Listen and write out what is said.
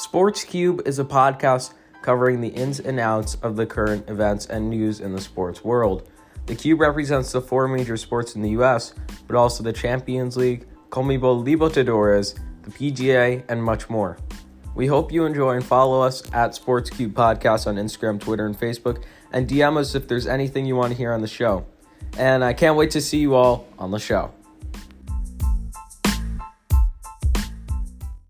Sports Cube is a podcast covering the ins and outs of the current events and news in the sports world. The Cube represents the four major sports in the US, but also the Champions League, Conmebol Libertadores, the PGA, and much more. We hope you enjoy and follow us at Sports Cube Podcast on Instagram, Twitter, and Facebook, and DM us if there's anything you want to hear on the show. And I can't wait to see you all on the show.